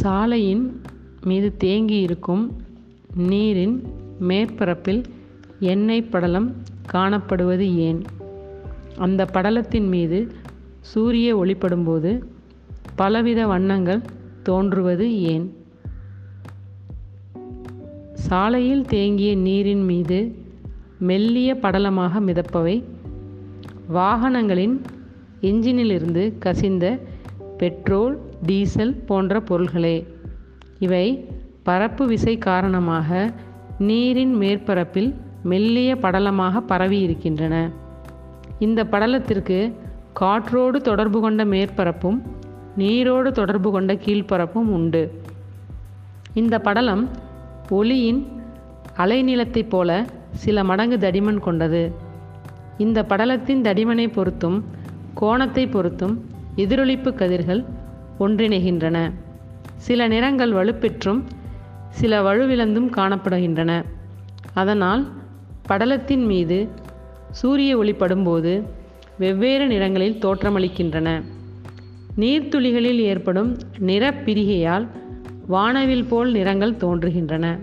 சாலையின் மீது தேங்கி இருக்கும் நீரின் மேற்பரப்பில் எண்ணெய் படலம் காணப்படுவது ஏன்? அந்த படலத்தின் மீது சூரிய ஒளிப்படும்போது பலவித வண்ணங்கள் தோன்றுவது ஏன்? சாலையில் தேங்கிய நீரின் மீது மெல்லிய படலமாக மிதப்பவை. வாகனங்களின் என்ஜினிலிருந்து கசிந்த பெட்ரோல் டீசல் போன்ற பொருள்களே. இவை பரப்பு விசை காரணமாக நீரின் மேற்பரப்பில் மெல்லிய படலமாக பரவி இருக்கின்றன இந்த படலத்திற்கு காற்றோடு தொடர்பு கொண்ட மேற்பரப்பும் நீரோடு தொடர்பு கொண்ட கீழ்ப்பரப்பும் உண்டு. இந்த படலம் ஒளியின் அலைநீளத்தைப் போல சில மடங்கு தடிமன் கொண்டது. இந்த படலத்தின் தடிமனை பொறுத்தும் கோணத்தை பொறுத்தும் எதிரொளிப்பு கதிர்கள் ஒன்றிணைகின்றன. சில நிறங்கள் வலுப்பெற்றும் சில வலுவிழந்தும் காணப்படுகின்றன. அதனால் படலத்தின் மீது சூரிய ஒளிப்படும்போது வெவ்வேறு நிறங்களில் தோற்றமளிக்கின்றன. நீர்த்துளிகளில் ஏற்படும் நிறப்பிரிகையால் வானவில் போல் நிறங்கள் தோன்றுகின்றன.